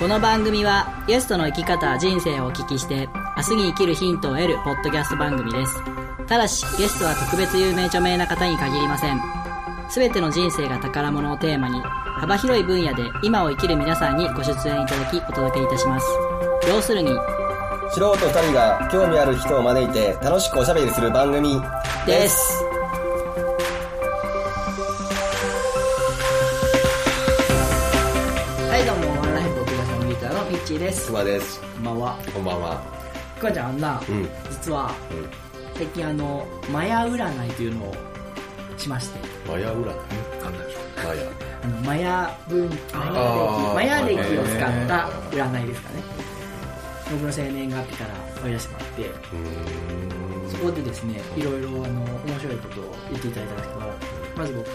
この番組はゲストの生き方人生をお聞きして明日に生きるヒントを得るポッドキャスト番組です。ただしゲストは特別有名著名な方に限りません。全ての人生が宝物をテーマに幅広い分野で今を生きる皆さんにご出演いただきお届けいたします。要するに素人二人が興味ある人を招いて楽しくおしゃべりする番組ですです。こんばんは。こんばんは。くわちゃんあんな、うん。実はうん。最近あのマヤ占いというのをしまして。マヤ占い？なんでしょマヤ。あのマヤ文あーマヤ歴マヤ歴を使った占いですかね。僕の生年月日から割り出してもらって。そこでですねいろいろあの面白いことを言っていただいたんですけどまず僕あ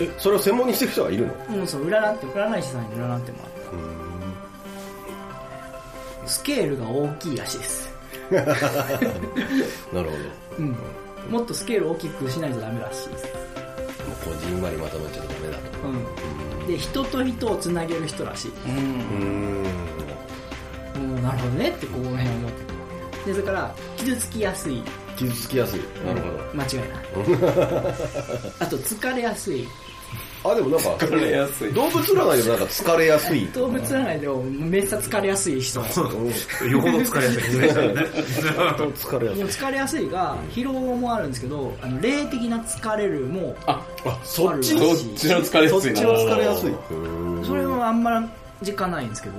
えそれを専門にしてる人がいるの？うそう占って占い師さんに占ってもらったスケールが大きいらしいです。なるほど。うん。もっとスケール大きくしないとダメらしいです。もうこじんまりまとめちゃダメだと。うん。で人と人をつなげる人らしい。うん。うーん。なるほどねってこの辺思って。でそれから傷つきやすい。傷つきやすい。なるほ間違いない。あと疲れやすい。どあでもなんか疲れやすい。動物占いでもなんか疲れやすい。動物占いでもめっちゃ疲れやすい人。うん。よほど疲れやすい。疲れやすい疲れやすいが疲労もあるんですけどあの霊的な疲れるもあ、あそっちあるそっちの疲れやすいな。そっちの疲れやすい。それはあんま実感ないんですけど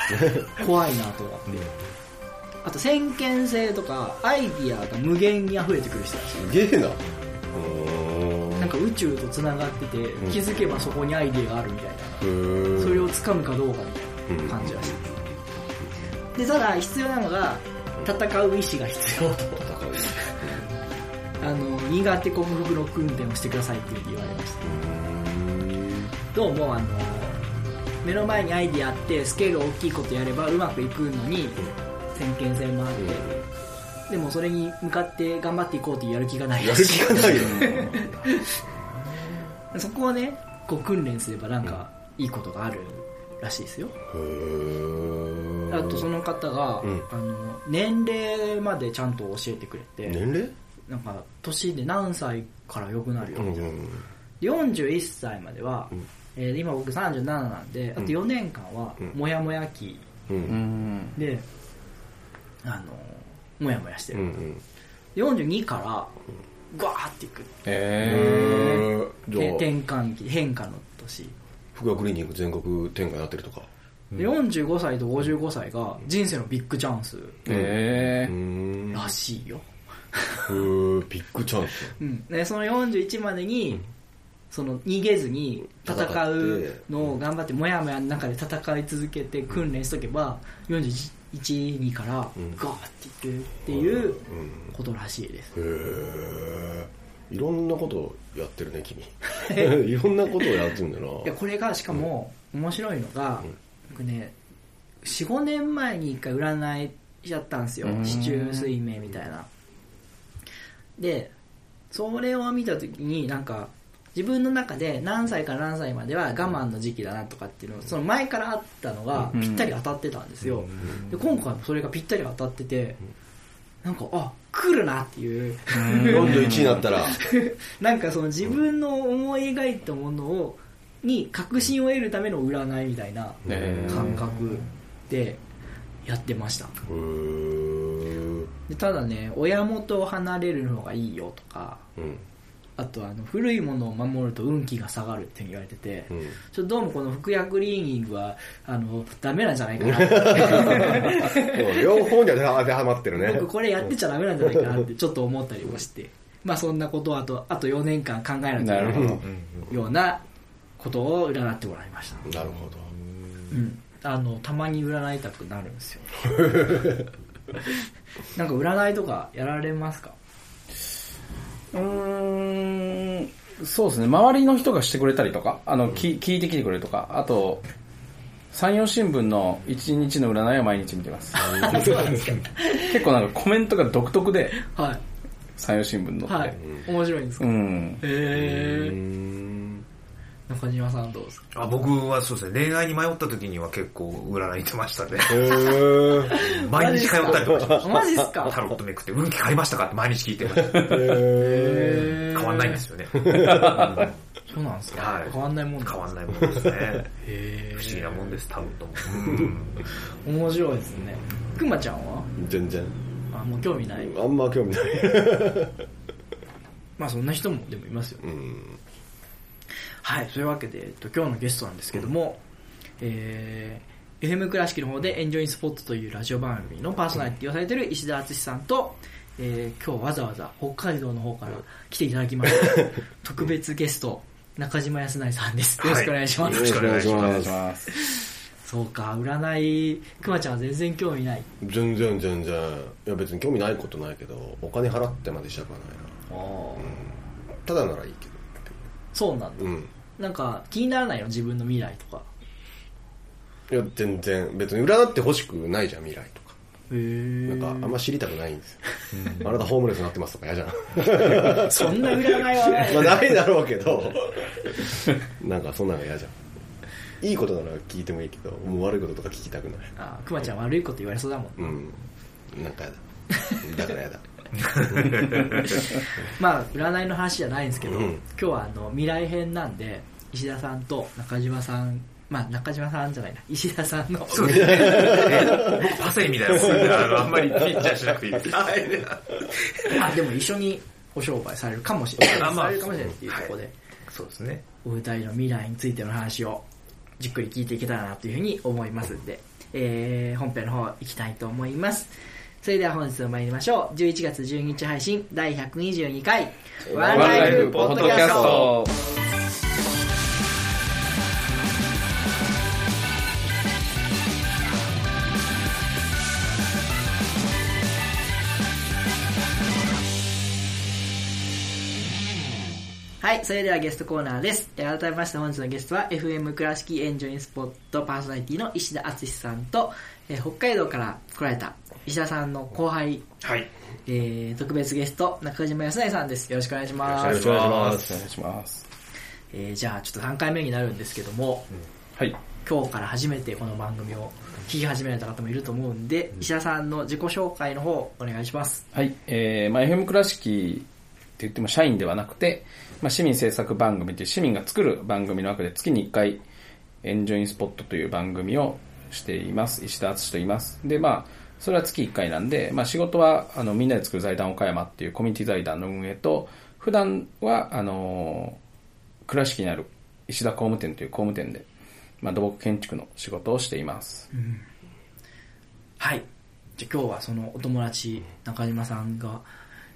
怖いなと。思ってあと先見性とかアイディアが無限に溢れてくる人らしいすげえな宇宙とつながっててん。気づけばそこにアイディアがあるみたいな。それを掴むかどうかみたいな感じらしいでただ必要なのが戦う意志が必要と。あの苦手克服の訓練をしてくださいって言われました。どうもあの目の前にアイディアあってスケール大きいことやればうまくいくのに先見性もあって。でもそれに向かって頑張っていこうというやる気がない。やる気がないよ そこをねこう訓練すればなんかいいことがあるらしいですよ。あとその方が、うん。あの年齢までちゃんと教えてくれて、年齢？なんか年で何歳から良くなるよみたいな、んで41歳までは、うん。えー今僕37なんであと4年間はうん。モヤモヤ期。ううん。ん。で、あのモヤモヤしてうる、ん。42からガーっていく。えじゃあ。転換期変化の年。福岡クリニック全国展開になってるとか。で45歳と55歳が人生のビッグチャンスー。えらしいよ、へー。ビッグチャンス。うん、でその41までに、その逃げずに戦うのを頑張ってもやもやの中で戦い続けて訓練しとけば41、2からガうん。ーっていくっていうことらしいです。へえいろんなことやってるね君。いろんなことをやってるんだな。いやこれがしかも面白いのが、僕ね45年前に一回占いしちゃったんですよ。うん。四柱推命みたいな。でそれを見た時になんか自分の中で何歳から何歳までは我慢の時期だなとかっていうのその前からあったのがうん。ぴったり当たってたんですよ、で今回もそれがぴったり当たっててなんかあ来るなっていう。41になったら。なんかその自分の思い描いたものをに確信を得るための占いみたいなえ。感覚でやってました。でただね親元を離れるのがいいよとかうんあとあの古いものを守ると運気が下がるって言われてて、うん。ちょっとどうもこの服薬クリーニングはあのダメなんじゃないかな両方には当てはまって。る ね僕これやってちゃダメなんじゃないかなってちょっと思ったりもして。まあそんなことをあとあと4年間考えなきゃいけない。ようなことを占ってもらいました。なるほど。うん、あのたまに占いたくなるんですよ。なんか占いとかやられますか？うーん、そうですね。周りの人がしてくれたりとか、あの、き聞いてきてくれるとか、あと、山陽新聞の一日の占いを毎日見てます。そうなんですか結構なんかコメントが独特で、はい山陽新聞のって。はい面白いんですか、うへん。えうん中島さんどうですか？あ僕はそうですね、恋愛に迷った時には結構占い行ってましたね。毎日通ったりとかしました。マジっすか？タロットめくって、運気変わりましたかって毎日聞いてました。へ変わんないんですよね。そうなんですか、はい変わんないもん変わんないもんですね。へ不思議なもんです、タロットも。うん面白いですね。くまちゃんは？ー全然。あ、もう興味ない。あんま興味ない。まあそんな人もでもいますよね。うん。はい、そういうわけで、えっと、今日のゲストなんですけども、えー、FM 倉敷の方でエンジョインスポットというラジオ番組のパーソナリティをされている石田敦さんと、えー、今日わざわざ北海道の方から来ていただきました、特別ゲスト、中島康成さんです。よろしくお願いします。よろしくお願いします。そうか、占い、くまちゃんは全然興味ない。全然全然。いや別に興味ないことないけど、お金払ってまでしたくはないな。ただならいいけそうなんだ。ど。うん。なんか気にならないの？自分の未来とか。いや、全然。別に占ってほしくないじゃん、未来とか。なんか、あんま知りたくないんですよ。あなたホームレスになってますとか嫌じゃん。そんな占いはない。まあ、ないだろうけど、なんかそんなの嫌じゃん。いいことなら聞いてもいいけど、もう悪いこととか聞きたくない。あ、くまちゃん悪いこと言われそうだもん。うん。なんか嫌だ。だから嫌だ。まあ、占いの話じゃないんですけど、うん今日はあの未来編なんで、石田さんと中島さん、まあ中島さんじゃないな、石田さんの、そうですね。僕パセリみたいなもんで、あの、あんまりピッチャーしなくていいです。はい。あ、でも一緒にご紹介されるかもしれない。あまあされるかもしれないっていうところで、そうですね。お二人の未来についての話をじっくり聞いていけたらなというふうに思いますんで、えー、本編の方行きたいと思います。それでは本日も参りましょう。11月12日配信第122回、ワンライフポッドキャスト。はい、それではゲストコーナーです。えー改めまして本日のゲストは FM 倉敷エンジョインスポットパーソナリティの石田敦さんと、えー北海道から来られた石田さんの後輩、はい。えー特別ゲスト中島康成さんです。よろしくお願いします。よろしくお願いしまお願いす。します。えーじゃあちょっと3回目になるんですけども、はい。今日から初めてこの番組を聞き始められた方もいると思うんで、石田さんの自己紹介の方お願いします。はい。えー、まあ FM 倉敷って言っても社員ではなくて、まあ市民制作番組という市民が作る番組の中で月に1回、エンジョインスポットという番組をしています。石田敦と言います。で、まあ、それは月1回なんで、まあ仕事は、あの、みんなで作る財団岡山っていうコミュニティ財団の運営と、普段は、あの倉敷にある石田工務店という工務店で、まあ土木建築の仕事をしています。うんはい。じゃ今日はそのお友達、中島さんが、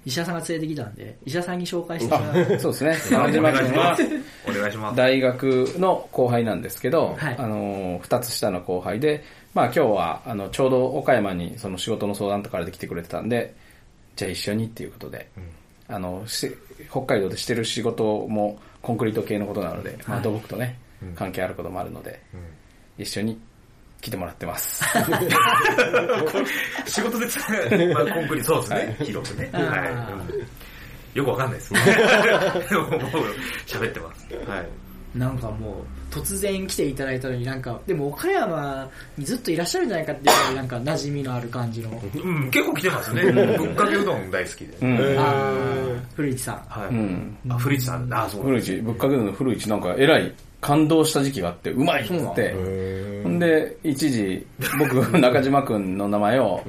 石田さんが連れてきたんで、石田さんに紹介してもらう。そうですね。お願いします。お願いします。大学の後輩なんですけど、はいあの、二つ下の後輩で、まあ今日は、あの、ちょうど岡山にその仕事の相談とかで来てくれてたんで、じゃあ一緒にっていうことで、あの、し北海道でしてる仕事もコンクリート系のことなので、まあ土木とね、関係あることもあるので、一緒に来てもらってます。仕事で使う、まあ、コンクリ、そうですね。広くね。はいうん。よくわかんないですね。もう喋ってます。はい。なんかもう、突然来ていただいたのになんか、でも岡山にずっといらっしゃるんじゃないかっていうぐらいなんか馴染みのある感じの。うん、結構来てますね。ぶっかけうどん大好きで。うん。あー、古市さん。はい。うん。あ、古市さん、あ、そう。古市、ぶっかけるの古市なんか偉い感動した時期があって、うまいっつって、ほんで、一時、僕、中島くんの名前を、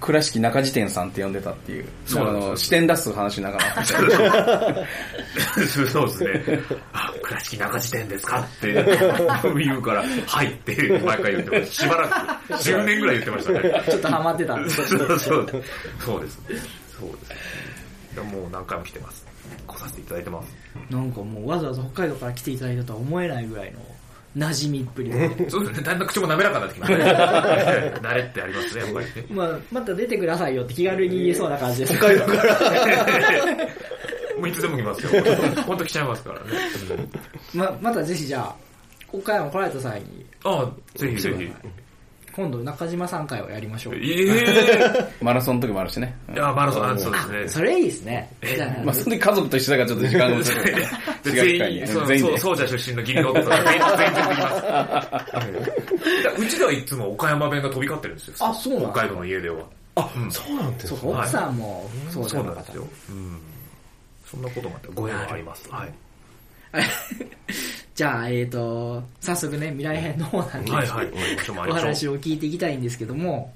倉敷中辞典さんって呼んでたっていう、そうあの視点出す話しながら。そうですね。あ、倉敷中辞典ですかって言うから、はいって毎回言ってました。しばらく、10年ぐらい言ってましたね。ちょっとハマってたんですそうそうそうです。そうです。いやもう何回も来てます。来させていただいてます。なんかもうわざわざ北海道から来ていただいたとは思えないぐらいの馴染みっぷりで。そうですね。だんだん口も滑らかになってきましたね。慣れってありますね、やっぱりね。まあ、また出てくださいよって気軽に言えそうな感じです。北海道から。もういつでも来ますよ。ほんと来ちゃいますからね。ま、またぜひじゃあ、岡山来られた際に、ああ、ぜひぜひ。今度中島さん会をやりましょう。ええ マラソンの時もあるしね。いや、マラソン、あそうですね。それいいですね。まあ、その時家族と一緒だからちょっと時間が遅れる。で違う機全。員、そう、全員でそう、そうじゃ出身の義理の弟が全員、全員連れてきます。うちではいつも岡山弁が飛び交ってるんですよ。あそうなんだ北海道の家では。あ、そうなんですそう、奥さんもそうそうなんですよ。うん。そんなこともあって、ご縁はあります。はい。じゃあ、えっ、と、早速ね、未来編の方なんで、はいはい。おお話を話を聞いていきたいんですけども、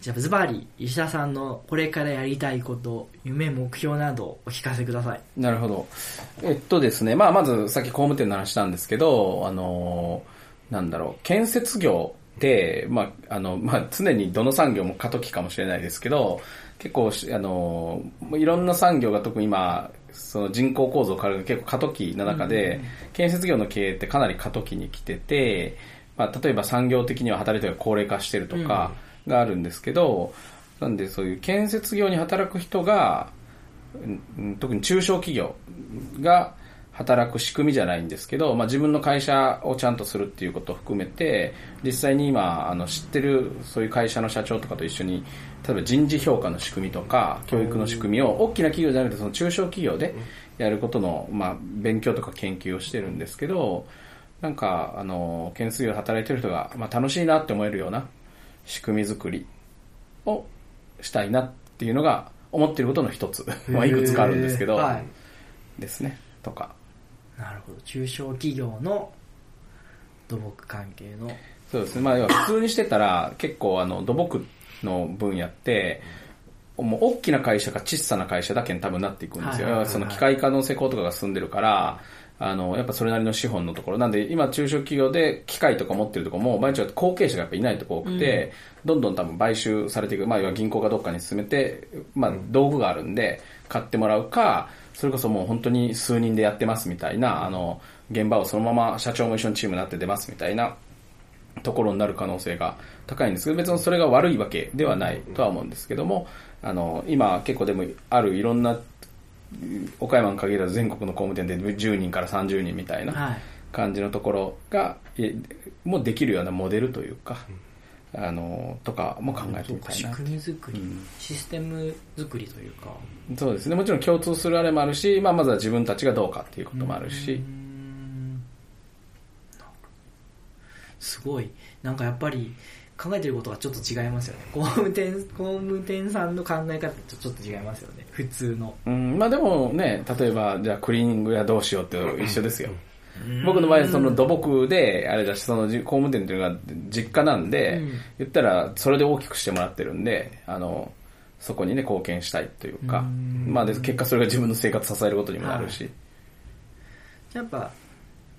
じゃあ、ズバリ、石田さんのこれからやりたいこと、夢、目標などお聞かせください。なるほど。えっとですね、まあまずさっき工務店の話したんですけど、あのー、なんだろう、建設業って、まあ、あの、まあ常にどの産業も過渡期かもしれないですけど、結構し、あのいろんな産業が特に今、その人口構造を変わる結構過渡期の中で、建設業の経営ってかなり過渡期に来てて、まあ例えば産業的には働いてる高齢化してるとかがあるんですけど、なんでそういう建設業に働く人が、うん特に中小企業が働く仕組みじゃないんですけど、まあ、自分の会社をちゃんとするっていうことを含めて、実際に今、あの、知ってるそういう会社の社長とかと一緒に、例えば人事評価の仕組みとか、教育の仕組みを、大きな企業じゃなくて、その中小企業でやることの、まあ、勉強とか研究をしてるんですけど、なんか、あの、建設業で働いてる人が、まあ、楽しいなって思えるような仕組み作りをしたいなっていうのが、思っていることの一つ。まあ、いくつかあるんですけど、はい。ですね。とか。なるほど。中小企業の土木関係の。そうですね。まあ、要は普通にしてたら、結構あの、土木の分野って、もう大きな会社か小さな会社だけに多分なっていくんですよ。はいはいはいはいその機械化の施工とかが進んでるから、あの、やっぱそれなりの資本のところ。なんで、今中小企業で機械とか持ってるところも、毎日は後継者がやっぱいないとこ多くて、どんどん多分買収されていく。まあ、要は銀行がどっかに進めて、まあ、道具があるんで、買ってもらうか、それこそもう本当に数人でやってますみたいな、あの、現場をそのまま社長も一緒にチームになって出ますみたいな、ところになる可能性が高いんですけど、別にそれが悪いわけではないとは思うんですけども、あの、今結構でもあるいろんな、岡山に限らず全国の工務店で10人から30人みたいなはい。感じのところが、えもうできるようなモデルというか、あの、とかも考えてみたいな。仕組み作り、システム作りというか。そうですね。もちろん共通するあれもあるし、まあまずは自分たちがどうかっていうこともあるしすごい。なんかやっぱり考えてることがちょっと違いますよね。工務店、工務店さんの考え方とちょっと違いますよね。普通の。うん、まあでもね、例えば、じゃあクリーニング屋どうしようって一緒ですよ。僕の場合、その土木で、あれだし、そのじ工務店っていうのが実家なんで、うん。言ったら、それで大きくしてもらってるんで、あの、そこにね、貢献したいというか、まあで、結果それが自分の生活支えることにもなるし、やっぱ、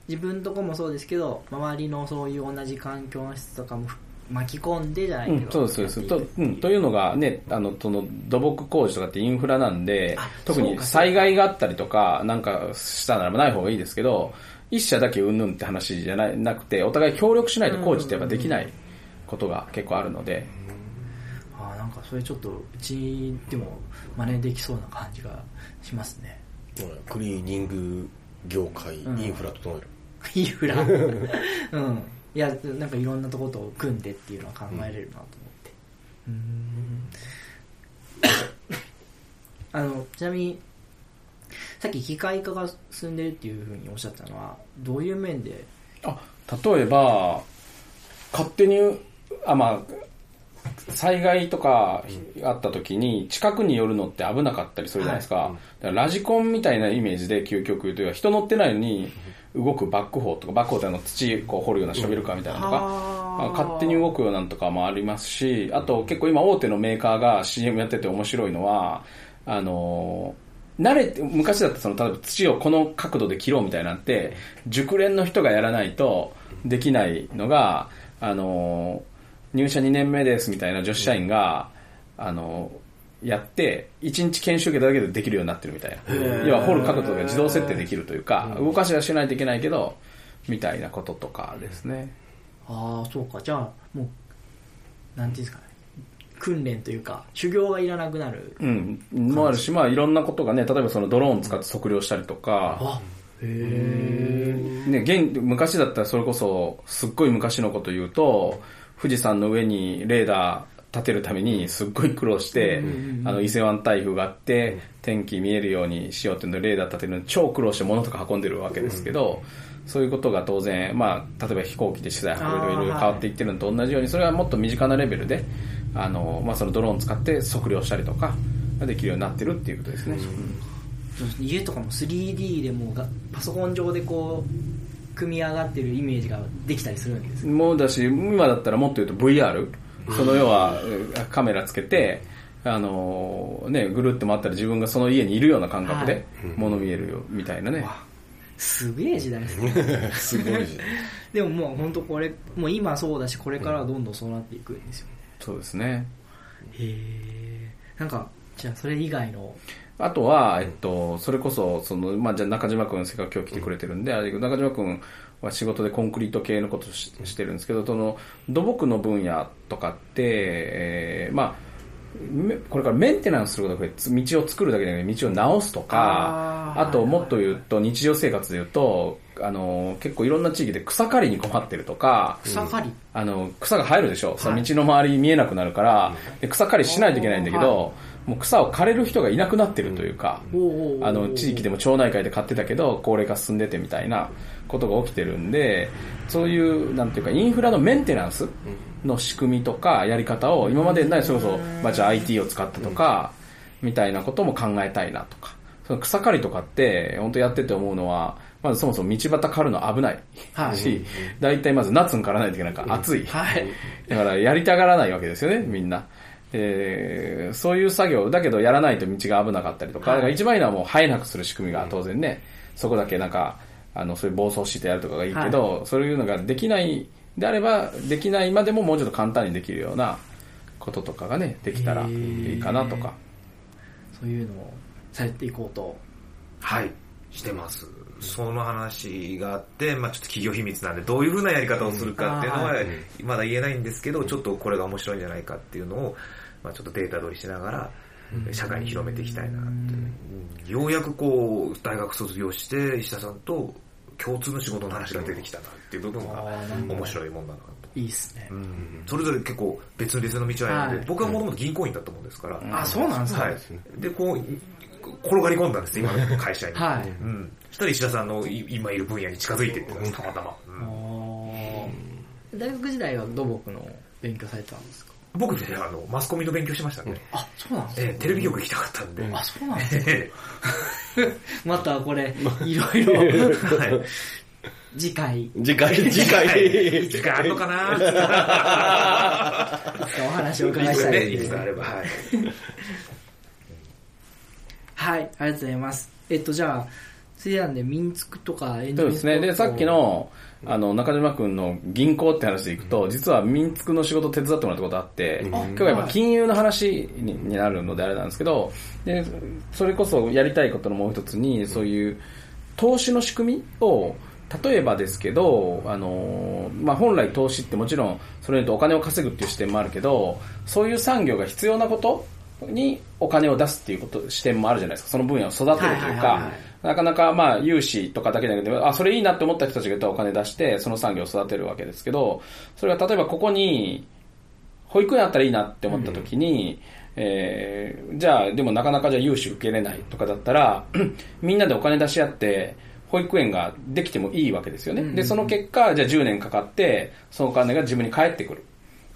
自分とこもそうですけど、周りのそういう同じ環境の人とかも巻き込んでじゃないけど。うん、そうです、そうです。とう。ん、というのがね、あの、その土木工事とかってインフラなんであ、特に災害があったりとか、なんかしたならばない方がいいですけど、一社だけうんぬんって話じゃななくて、お互い協力しないと工事ってやっぱできないことが結構あるので、ああ、なんかそれちょっと、うちでも真似できそうな感じがしますね。クリーニング業界、んインフラ整える。インフラ。うん。いや、なんかいろんなとこと組んでっていうのは考えれるなと思って。うん。あの、ちなみに、さっき機械化が進んでるっていうふうにおっしゃったのは、どういう面で？あ、例えば、勝手に、あ、まあ、災害とかあった時に近くに寄るのって危なかったりするじゃないですか。だからラジコンみたいなイメージで究極言うというか、人乗ってないのに動くバックホーとか、バックホーってあの土こう掘るようなショベルカーみたいなのとか、はあ勝手に動くようなのとかもありますし、あと結構今大手のメーカーが CM やってて面白いのは、あの慣れて、昔だったらその、例えば土をこの角度で切ろうみたいなんて、熟練の人がやらないとできないのが、あの入社2年目ですみたいな女子社員が、あのやって、1日研修受けただけでできるようになってるみたいな。要は掘る角度が自動設定できるというか、動かしはしないといけないけど、みたいなこととかですね。ああ、そうか。じゃあ、もう、なんていうんですかね。訓練というか、修行がいらなくなる。うん。もあるし、まあいろんなことがね、例えばそのドローン使って測量したりとか、あ、へえ。ね、現、昔だったらそれこそ、すっごい昔のこと言うと、富士山の上にレーダー立てるためにすっごい苦労して、あの伊勢湾台風があって、天気見えるようにしようっていうのでレーダー立てるのに超苦労して物とか運んでるわけですけど、そういうことが当然、まあ、例えば飛行機で取材運いろいろ変わっていってるのと同じように、それはもっと身近なレベルで、あの、まあ、そのドローン使って測量したりとか、ができるようになってるっていうことですね。家とかも 3D でもうがパソコン上でこう組み上がってるイメージができたりするわけですねもうだし、今だったらもっと言うと VR、その要はえーカメラつけて、あのーね、ぐるって回ったら自分がその家にいるような感覚で物見えるよみたいなね。すげえ時代ですね。すごいじ でももう本当これもう今そうだしこれからはどんどんそうなっていくんですよねそうですね。へえんかじゃあそれ以外の？あとは、えっと、それこそ、その、まあ、じゃあ中島くん、せっかく今日来てくれてるんで、あれ中島くんは仕事でコンクリート系のことをししてるんですけど、その、土木の分野とかって、えーまあ、めこれからメンテナンスすることが増えて道を作るだけじゃなくて道を直すとか、あともっと言うと日常生活で言うと、あの、結構いろんな地域で草刈りに困ってるとか、草刈り、あの、草が生えるでしょ、その道の周り見えなくなるから、で草刈りしないといけないんだけど、もう草を刈れる人がいなくなってるというか、あの、地域でも町内会で買ってたけど、高齢化進んでてみたいなことが起きてるんで、そういう、なんていうか、インフラのメンテナンスの仕組みとか、やり方を、今までない、それこそ、まあ、じゃあ IT を使ったとか、みたいなことも考えたいなとか。その草刈りとかって、本当やってて思うのは、まずそもそも道端刈るの危ないはい。し、大体まず夏に刈らないといけないから暑い。はい。だからやりたがらないわけですよね、みんな。でそういう作業、だけどやらないと道が危なかったりとか、だから一番いいのはもう生えなくする仕組みが当然ね、そこだけなんか、あの、そういう暴走してやるとかがいいけど、そういうのができないであれば、できないまでももうちょっと簡単にできるようなこととかがね、できたらいいかなとか。そういうのをされていこうと。はい、してます。その話があって、まあちょっと企業秘密なんで、どういう風なやり方をするかっていうのはまだ言えないんですけど、ちょっとこれが面白いんじゃないかっていうのを、まあちょっとデータ取りしながら、社会に広めていきたいなっていう。ようやくこう、大学卒業して、石田さんと共通の仕事の話が出てきたな。っていう部分が面白いもんだなと。いいっすね、うんそれぞれ結構別々の道を歩んで、はい僕はもともと銀行員だったもんですから、あそうなんですか、はい。で、こう、転がり込んだんです、今の会社に。はいうん。そしたら石田さんのい今いる分野に近づいていってたんです、たまたま。うん大学時代は土木の勉強されてたんですか？僕ね、あの、マスコミの勉強しましたね。あそうなんですか、えーテレビ局行きたかったんで。あそうなんですか？え またこれ いろいろーはい。次回。次回、次回。時間あるのかな？お話をお伺いしたい。ね、いつあれば、はい。はいありがとうございます。えっとじゃあそれなんで民宿とかエンジそうですね。で、さっきの、あの、中島くんの銀行って話でいくと、実は民宿の仕事手伝ってもらったことあって、今日はやっぱ金融の話にになるのであれなんですけど、で、それこそやりたいことのもう一つに、そういう投資の仕組みを、例えばですけど、あの、まあ、本来投資ってもちろん、それによってお金を稼ぐっていう視点もあるけど、そういう産業が必要なことにお金を出すっていうこと、視点もあるじゃないですか。その分野を育てるというはいはいはいかはい、なかなかまあ融資とかだけじゃなくて、あ、それいいなって思った人たちがお金出して、その産業を育てるわけですけど、それが例えばここに、保育園あったらいいなって思った時に、えーじゃあでもなかなかじゃあ融資受けれないとかだったら、みんなでお金出し合って、保育園ができてもいいわけですよね。で、その結果、じゃあ10年かかって、そのお金が自分に返ってくる。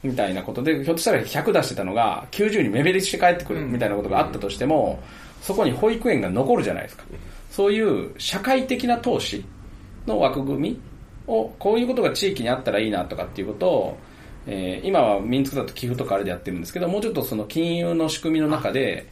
みたいなことで、ひょっとしたら100出してたのが90に目減りして帰ってくるみたいなことがあったとしても、そこに保育園が残るじゃないですか。そういう社会的な投資の枠組みを、こういうことが地域にあったらいいなとかっていうことを、えー今は民族だと寄付とかあれでやってるんですけど、もうちょっとその金融の仕組みの中で、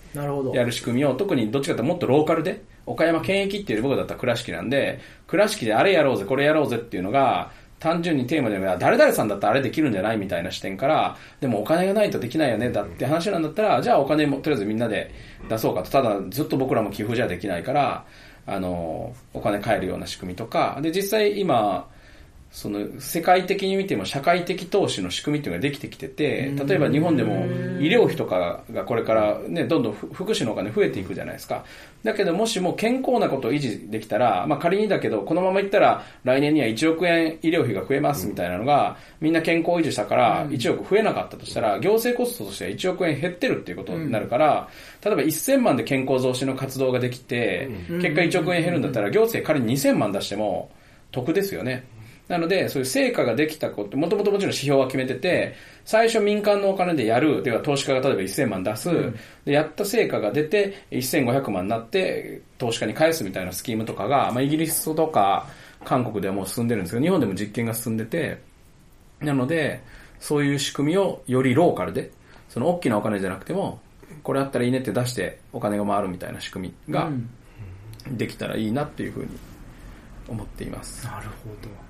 やる仕組みを、特にどっちかというともっとローカルで、岡山県域っていう僕だったら倉敷なんで、倉敷であれやろうぜ、これやろうぜっていうのが、単純にテーマでも、誰々さんだったらあれできるんじゃないみたいな視点から、でもお金がないとできないよね、だって話なんだったら、じゃあお金もとりあえずみんなで出そうかと。ただずっと僕らも寄付じゃできないから、あの、お金返るような仕組みとか、で、実際今、その世界的に見ても社会的投資の仕組みっていうのができてきてて、例えば日本でも医療費とかがこれからね、どんどんふ福祉のお金増えていくじゃないですか。だけどもしも健康なことを維持できたら、まあ仮にだけど、このままいったら来年には1億円医療費が増えますみたいなのが、みんな健康を維持したから1億増えなかったとしたら、行政コストとしては1億円減ってるっていうことになるから、例えば1000万で健康増進の活動ができて、結果1億円減るんだったら、行政仮に2000万出しても得ですよね。なので、そういう成果ができたこと、もともともちろん指標は決めてて、最初民間のお金でやる、では投資家が例えば1000万出す、でやった成果が出て1500万になって投資家に返すみたいなスキームとかが、まあ、イギリスとか韓国ではもう進んでるんですけど、日本でも実験が進んでて、なので、そういう仕組みをよりローカルで、その大きなお金じゃなくても、これあったらいいねって出してお金が回るみたいな仕組みができたらいいなっていうふうに思っています。なるほど。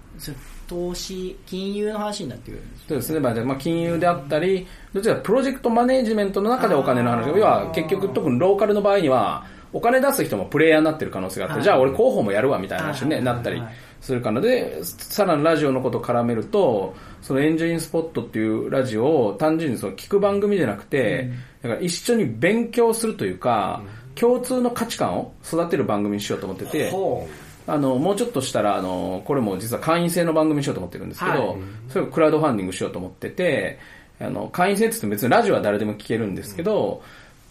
投資、金融の話になってくるんですそうですね。まあ、まあ、金融であったり、どちらかプロジェクトマネージメントの中でお金の話。要は、結局、特にローカルの場合には、お金出す人もプレイヤーになってる可能性があって、はい。じゃあ俺広報もやるわみたいな話に、ねはいなったりはいするからで、さらにラジオのことを絡めると、そのエンジンスポットっていうラジオを単純にその聞く番組じゃなくて、だから一緒に勉強するというか、共通の価値観を育てる番組にしようと思ってて、ほあの、もうちょっとしたら、あの、これも実は会員制の番組にしようと思ってるんですけど、はい。それをクラウドファンディングしようと思ってて、あの、会員制って言っても別にラジオは誰でも聞けるんですけど、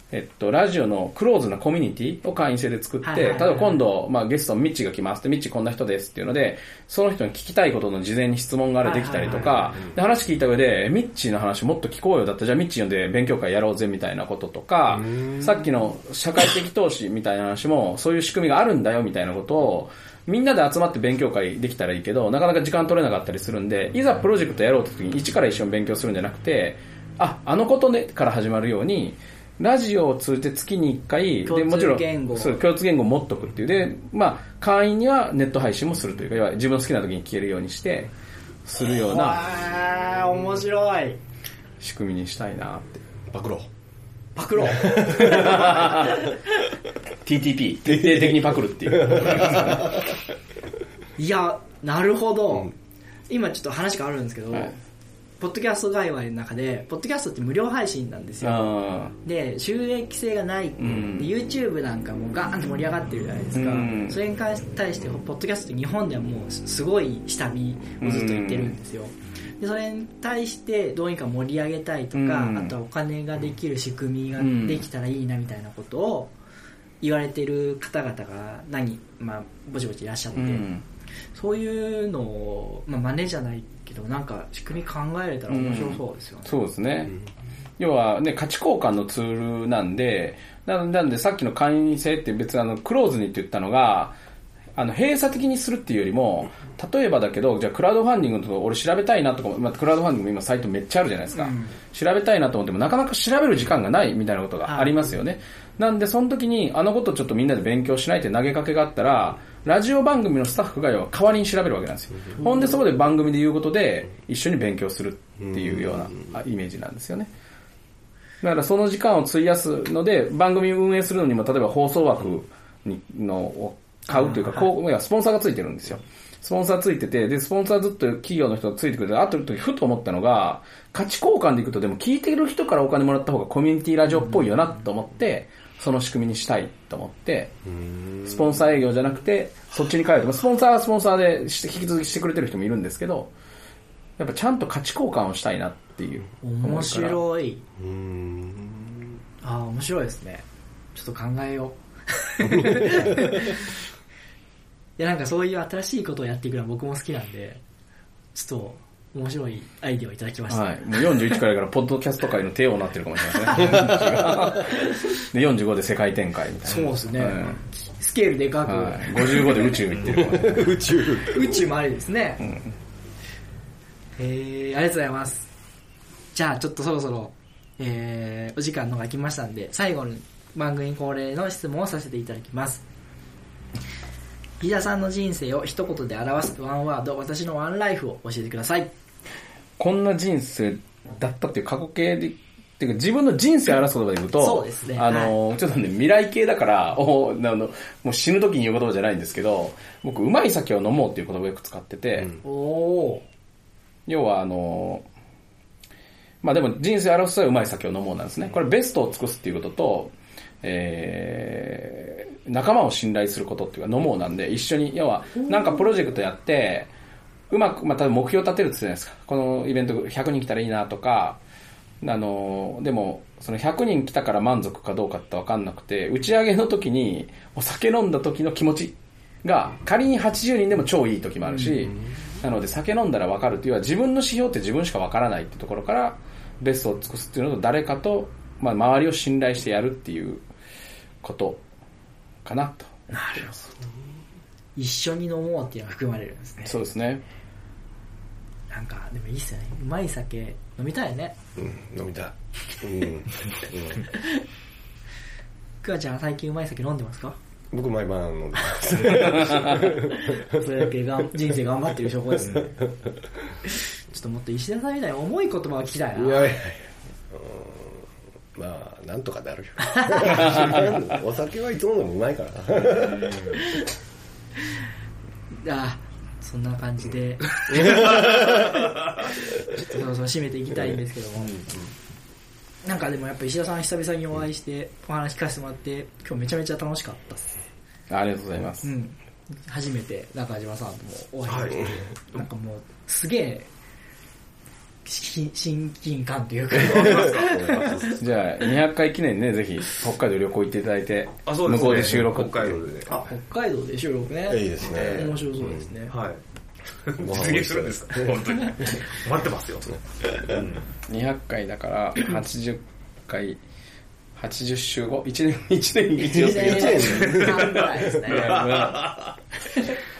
えっと、ラジオのクローズなコミュニティを会員制で作って、例えば今度、まあゲストのミッチが来ますって、ミッチこんな人ですっていうので、その人に聞きたいことの事前に質問があれできたりとか、で話聞いた上で、えミッチーの話もっと聞こうよ。だったら、じゃあミッチー呼んで勉強会やろうぜみたいなこととか、さっきの社会的投資みたいな話も、そういう仕組みがあるんだよみたいなことを、みんなで集まって勉強会できたらいいけど、なかなか時間取れなかったりするんで、いざプロジェクトやろうって時に一から一緒に勉強するんじゃなくて、あ、あのことねから始まるように、ラジオを通じて月に1回、で、共通もちろん、共通言語を持っとくっていう。で、まあ、会員にはネット配信もするというか、要は自分の好きな時に聞けるようにして、するようう。なああ、面白い。仕組みにしたいなって。暴露パクロー。TTP、徹底的にパクるっていう。いや、なるほど。今ちょっと話変わるんですけど、はいポッドキャスト界隈の中で、ポッドキャストって無料配信なんですよ。あで、収益性がない、んで YouTube なんかもガーンと盛り上がってるじゃないですか。うんそれに対して、ポッドキャストって日本ではもうすごい下火をずっと言ってるんですよ。で、それに対してどうにか盛り上げたいとか、うんあとはお金ができる仕組みができたらいいなみたいなことを言われてる方々が何、まあ、ぼちぼちいらっしゃって、うん。そういうのを、まあ、真似じゃないけど、なんか仕組み考えれたら面白そうですよね。そうですね。要はね、価値交換のツールなんで、ななんでさっきの会員制って別にあの、クローズにって言ったのが、あの、閉鎖的にするっていうよりも、例えばだけど、じゃあクラウドファンディングとか俺調べたいなとか、まあ、クラウドファンディングも今サイトめっちゃあるじゃないですか。調べたいなと思ってもなかなか調べる時間がないみたいなことがありますよね。なんでその時にあのことちょっとみんなで勉強しないって投げかけがあったら、ラジオ番組のスタッフが代わりに調べるわけなんですよ。ほんでそこで番組で言うことで一緒に勉強するっていうようなあイメージなんですよね。だからその時間を費やすので、番組を運営するのにも、例えば放送枠にのを買うというか、こういやスポンサーがついてるんですよ。スポンサーついてて、で、スポンサーずっと企業の人がついてくれて、あと時ふと思ったのが、価値交換でいくと、でも聞いてる人からお金もらった方がコミュニティラジオっぽいよなと思って、その仕組みにしたいと思って、スポンサー営業じゃなくて、そっちに変えて、スポンサーはスポンサーで引き続きしてくれてる人もいるんですけど、やっぱちゃんと価値交換をしたいなっていう。面白い。うーんああ、面白いですね。ちょっと考えよう。いや、なんかそういう新しいことをやっていくのは僕も好きなんで、ちょっと面白いアイディアをいただきました。はい。もう41くらいから、ポッドキャスト界の帝王になってるかもしれないですね。で、45で世界展開みたいな。そうですね、うんスケールでかく、はい。55で宇宙行ってるかもしれない。宇 宙宇宙もありですね。えー、ありがとうございます。じゃあ、ちょっとそろそろ、えー、お時間のが来ましたんで、最後に番組恒例の質問をさせていただきます。飯田さんの人生を一言で表すワンワード、私のワンライフを教えてください。こんな人生だったっていう過去形でていうか自分の人生を表す言葉で言うと、そうですねあの、ちょっとね、未来系だから、おあのもう死ぬ時に言う言葉じゃないんですけど、僕、うまい酒を飲もうっていう言葉をよく使ってて、おお要はあの、まあでも人生を表す際はうまい酒を飲もうなんですね。これベストを尽くすっていうことと、えー、仲間を信頼することっていうか飲もうなんで、一緒に、要は、なんかプロジェクトやって、うまく、まあ、例えば目標立てるって言ないですか。このイベント100人来たらいいなとか、あの、でも、その100人来たから満足かどうかってわかんなくて、打ち上げの時に、お酒飲んだ時の気持ちが、仮に80人でも超いい時もあるし、なので酒飲んだらわかるっていうのは自分の指標って自分しかわからないってところから、ベストを尽くすっていうのと誰かと、まあ、周りを信頼してやるっていうことかなと。なるほど一緒に飲もうっていうのが含まれるんですねそうですね。なんかでもいいっすよねうまい酒飲みたいねうん、飲みたい。うん。うんくわちゃんは最近うまい酒飲んでますか？僕、毎晩飲んでます。それだけがん人生頑張ってる証拠ですねちょっともっと石田さんみたいに重い言葉を聞きたいないやいやいやうんまあ、なんとかなるよ。お酒はいつもでもうまいから。あそんな感じで ちょっとそろそろ締めていきたいんですけども、なんかでもやっぱ石田さん久々にお会いしてお話聞かせてもらって今日めちゃめちゃ楽しかったっすありがとうございます。うん初めて中島さんともお会いできて、なんかもうすげえし親近感というか じゃあ、200回記念ね、ぜひ、北海道旅行行っていただいて、あ、そうですね。向こうで収録。北海道で。あ北海道で収録ねいいですね面白そうですね、はい。ご飯実現するんですか？本当に。待ってますよ。200回だから、80回、80週後 ?1 年、1年、1一年。年 半ぐらいですね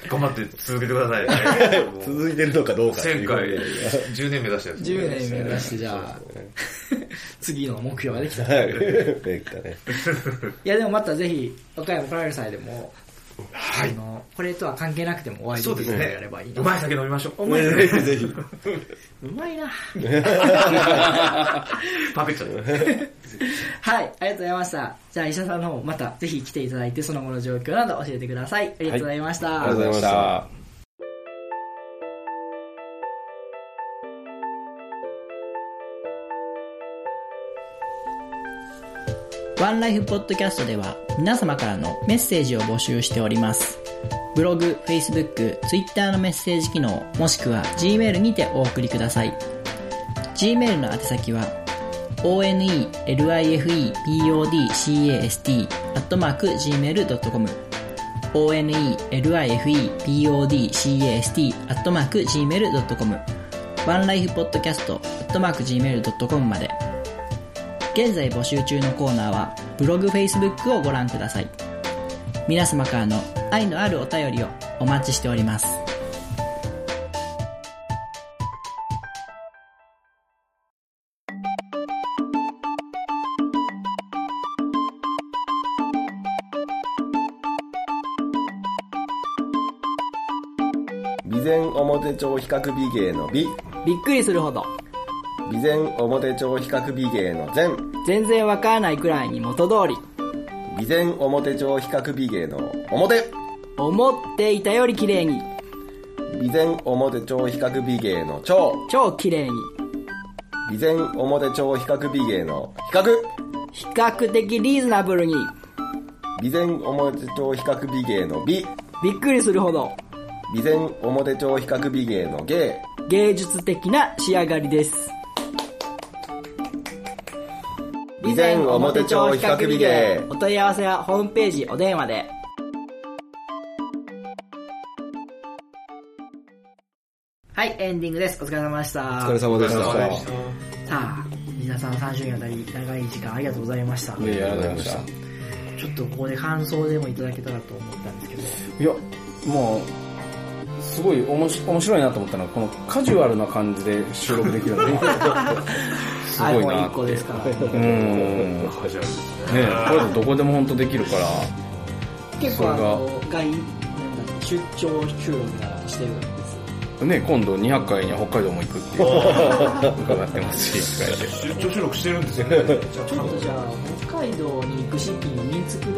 頑張って続けてくださいね。続いてるのかどうかっていう1000回、10年目指してるんですね10年目指してじゃあ 次の目標ができたはい。できたね。いやでもまたぜひ和歌山来られる際でも、あのこれとは関係なくてもお会いできるのそうですねでやればいい。なうまい酒飲みましょう。うまいなぜひぜひ。うまいなパペちゃん。はい、ありがとうございました。じゃあ、医者さんの方、またぜひ来ていただいて、その後の状況など教えてください。ありがとうございました。ありがとうございました。ワンライフポッドキャストでは皆様からのメッセージを募集しております。ブログ、Facebook、Twitter のメッセージ機能、もしくは Gmail にてお送りください。Gmail の宛先は onelifepodcast.gmail.com onelifepodcast.gmail.com ワンライフポッドキャスト .gmail.com まで現在募集中のコーナーはブログ、Facebook をご覧ください。皆様からの愛のあるお便りをお待ちしております。備前表町比較美芸の美。びっくりするほど、備前表町比較美芸の善。全然わからないくらいに元通り、備前表町比較美芸の表。思っていたより綺麗に、備前表町比較美芸の長。超綺麗に、備前表町比較美芸の比較。比較的リーズナブルに、備前表町比較美芸の美。びっくりするほど、備前表町比較美芸の芸。芸術的な仕上がりです。備前表町比較美芸。お問い合わせはホームページお電話で。はい、エンディングです。お疲れ様でした。お疲れ様でした。さあ、皆さん3週にわたり長い時間ありがとうございました。ありがとうございましちょっとここで感想でもいただけたらと思ったんですけど、た。いや、もう、すごいおもし面白いなと思ったのは、このカジュアルな感じで収録できるので、すごい iPhone1 な。個ですから。うーん。ね初めてですこれだとどこでも本当できるから、結構あの、外、出張収録ならしてるんです。ね、今度200回には北海道も行くっていう伺ってますし、出張収録してるんですよね。ちょっとじゃあ、北海道に行く資金を民宿で、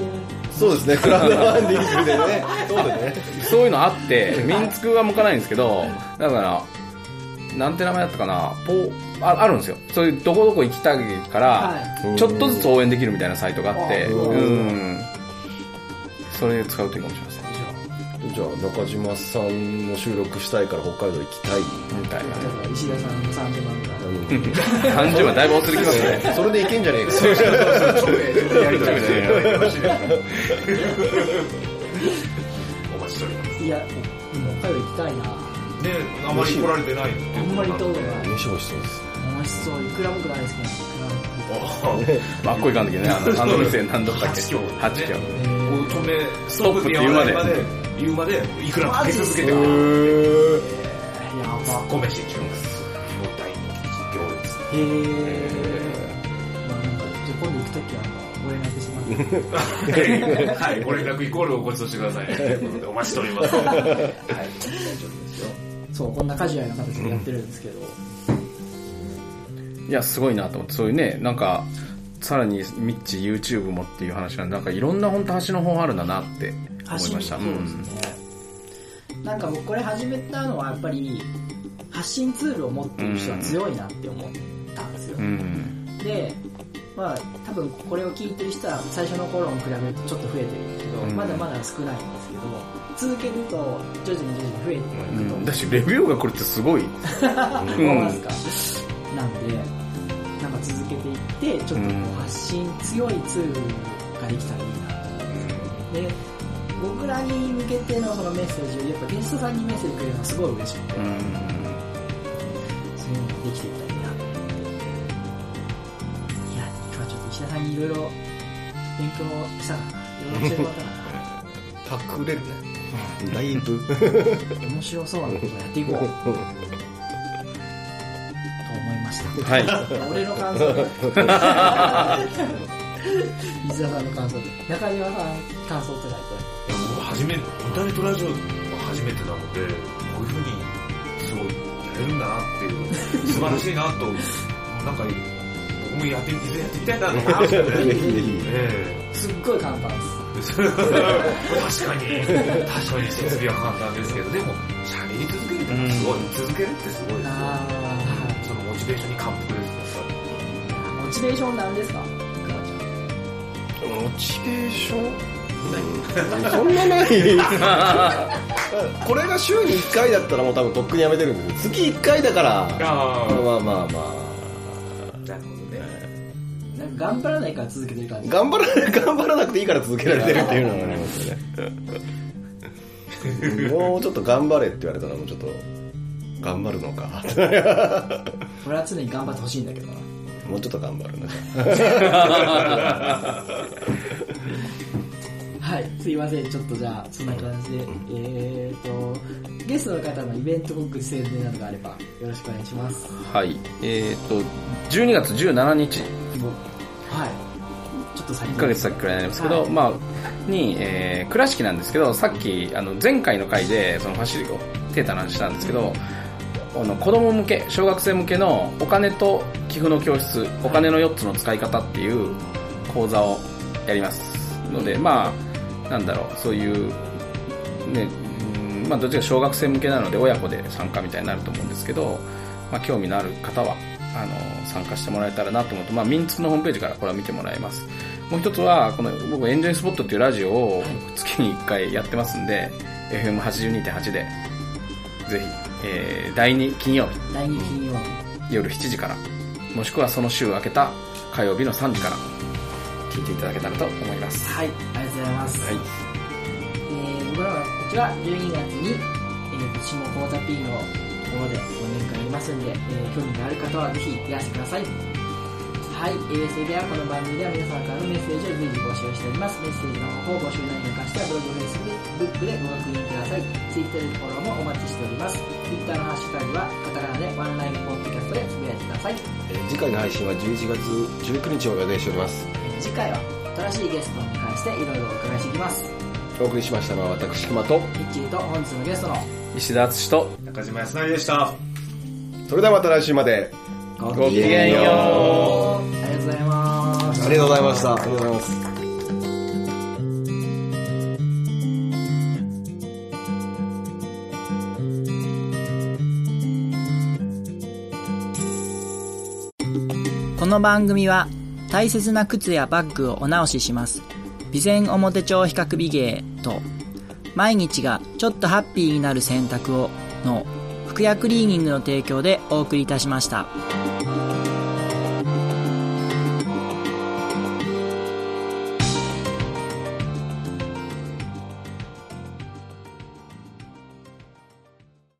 そうですね、クラウドファンディングでね。そうですね。そういうのあって、民宿は向かないんですけど、だから、なんて名前だったかな、ポーああるんですよ。そういうどこどこ行きたいから、はちょっとずつ応援できるみたいなサイトがあって、あうん。それ使うといいかもしれません。じゃあ、中島さんの収録したいから北海道行きたい。みたいな。だから石田さんの30万ぐらい。30万だいぶ多すぎますね。それで行けんじゃねえか。やりたいお待ちしております。いや、北海道行きたいな。ねあまり来られてないあんまり行ったことない。飯美味しそうです。美味しそう。いくら僕大好きなんですまあ、っこいかんだけどね、あの、店何度だっけ八丁八丁。けど。お米ストップって言うまで、言うまで、いくらかけ続けて、やば。米してきます。もう大人気行列。へー。まあなんか、じゃあ今度行くときは、ご連絡します。はい、ご連絡イコールをご馳走してください。とい。うことで、お待ちしております。はい、大丈夫ですよ。そう、こんなカジュアルな形でやってるんですけど。い。や、すごい。なと思って、そうい。うね、なんか、さらにミッチ YouTube もってい。う話なんで、なんかい。ろんな本当橋の本あるんだなって思いました。発信そうですね。なんか僕これ始めたのはやっぱり、発信ツールを持ってる人は強いなって思ったんですよ。うん。うん。で、まあ、多分これを聞いてる人は最初の頃に比べるとちょっと増えてるんですけど、うんまだまだ少ないんですけど、続けると徐々に徐々に増えていくと思うん、だし、レビューがこれってすごい。思いますか？なんで、なんか続けていって、ちょっとこうんう発信強いツールができたらいいなと思って。で、僕らに向けてのそのメッセージを、やっぱゲストさんにメッセージくれるのはすごい嬉しくて、うん。そういうのができていったらいいな。いや、今日はちょっと石田さんにいろいろ勉強したかな。いろいろ教えてもらったかな。パクれるね。だいぶ。面白そうなことをやっていこう。と思いました。はい。俺の感想で。水田さんの感想で。中島さん感想とかいや僕初め、インターネットラジオは初めてなので、こういう風に、すごい、やれるんだなっていう、素晴らしいなと、なんか、僕もやってみ、いずれやってみたいなと思いましたね。すっごい簡単です。え 確かに、確かに設備は簡単ですけど、でも、喋り続けるってすごい、続けるってすごいですよ。あそのモチベーションに感服です、やっぱり。ーモチベーションなんですか？モチベーション？そんなない。これが週に1回だったらもう多分とっくにやめてるんですよ。月1回だから。あまあまあまあまなるほどね。なんか頑張らないから続けてる感あ。じ。頑張ら、頑張らなくていいから続けられてるっていうのがありますよね。もうちょっと頑張れって言われたらもうちょっと、頑張るのか。俺は常に頑張ってほしいんだけどな。もうちょっと頑張るな。はい、すいません。ちょっとじゃあ、そんな感じで、えーと、ゲストの方のイベント告知宣伝などがあれば、よろしくお願いします。はい。えっ、と、12月17日、はい。ちょっと先1ヶ月先くらいになりますけど、はいまあ、に、えー、倉敷なんですけど、さっき、あの、前回の回で、そのファシリテーターの話したんですけど、あの、子供向け、小学生向けのお金と寄付の教室、お金の4つの使い方っていう講座をやります。ので、まあ、なんだろう、そういう、ね、うんまあ、どっちか小学生向けなので、親子で参加みたいになると思うんですけど、まあ、興味のある方は、あの、参加してもらえたらなと思うと、まあ、ミンツのホームページからこれは見てもらえます。もう一つは、この、僕、エンジョイスポットっていうラジオを月に1回やってますんで、FM82.8 で、ぜひ、えー、第2金曜日、第2金曜日。夜7時から、もしくはその週明けた火曜日の3時から、聞いていただけたらと思います。はい、とうございます。はい。えー、僕らはこちら12月に、えー、と下高座 P のところで忘年会やりますんで、えー、興味がある方はぜひいらしてください。はい、えー、それではこの番組では皆様からのメッセージを随時募集しております。メッセージの方法、募集内容に関してはブログ、フェイスブックでご確認ください。Twitter でフォローもお待ちしております。Twitter のハッシュタグはカタカナでワンライフポッドキャストでつぶやいてください。えー次回の配信は11月19日を予定しております。えー次回は新しいゲストしていろいろお伺いしていきます。お送りしましたのは私、熊と、ミッチーと本日のゲストの石田敦と中島康成でした。それではまた来週まで。ごきげんよう。ありがとうございます。ありがとうございました。ありがとうございます。この番組は大切な靴やバッグをお直しします備前表帳比較美芸と毎日がちょっとハッピーになる選択をの服薬クリーニングの提供でお送りいたしました。